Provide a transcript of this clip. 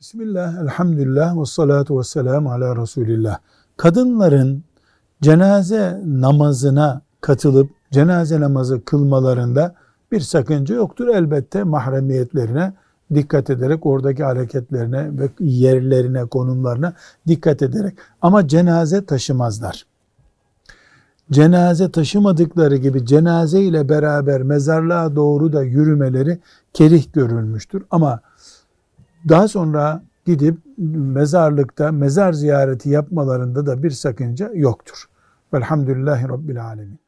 Bismillah, elhamdülillah ve salatu ve selamu ala Resulillah. Kadınların cenaze namazına katılıp cenaze namazı kılmalarında bir sakınca yoktur. Elbette mahremiyetlerine dikkat ederek oradaki hareketlerine ve yerlerine, konumlarına dikkat ederek ama cenaze taşımazlar. Cenaze taşımadıkları gibi cenaze ile beraber mezarlığa doğru da yürümeleri kerih görülmüştür. Ama daha sonra gidip mezarlıkta mezar ziyareti yapmalarında da bir sakınca yoktur. Velhamdülillahi Rabbil Alemin.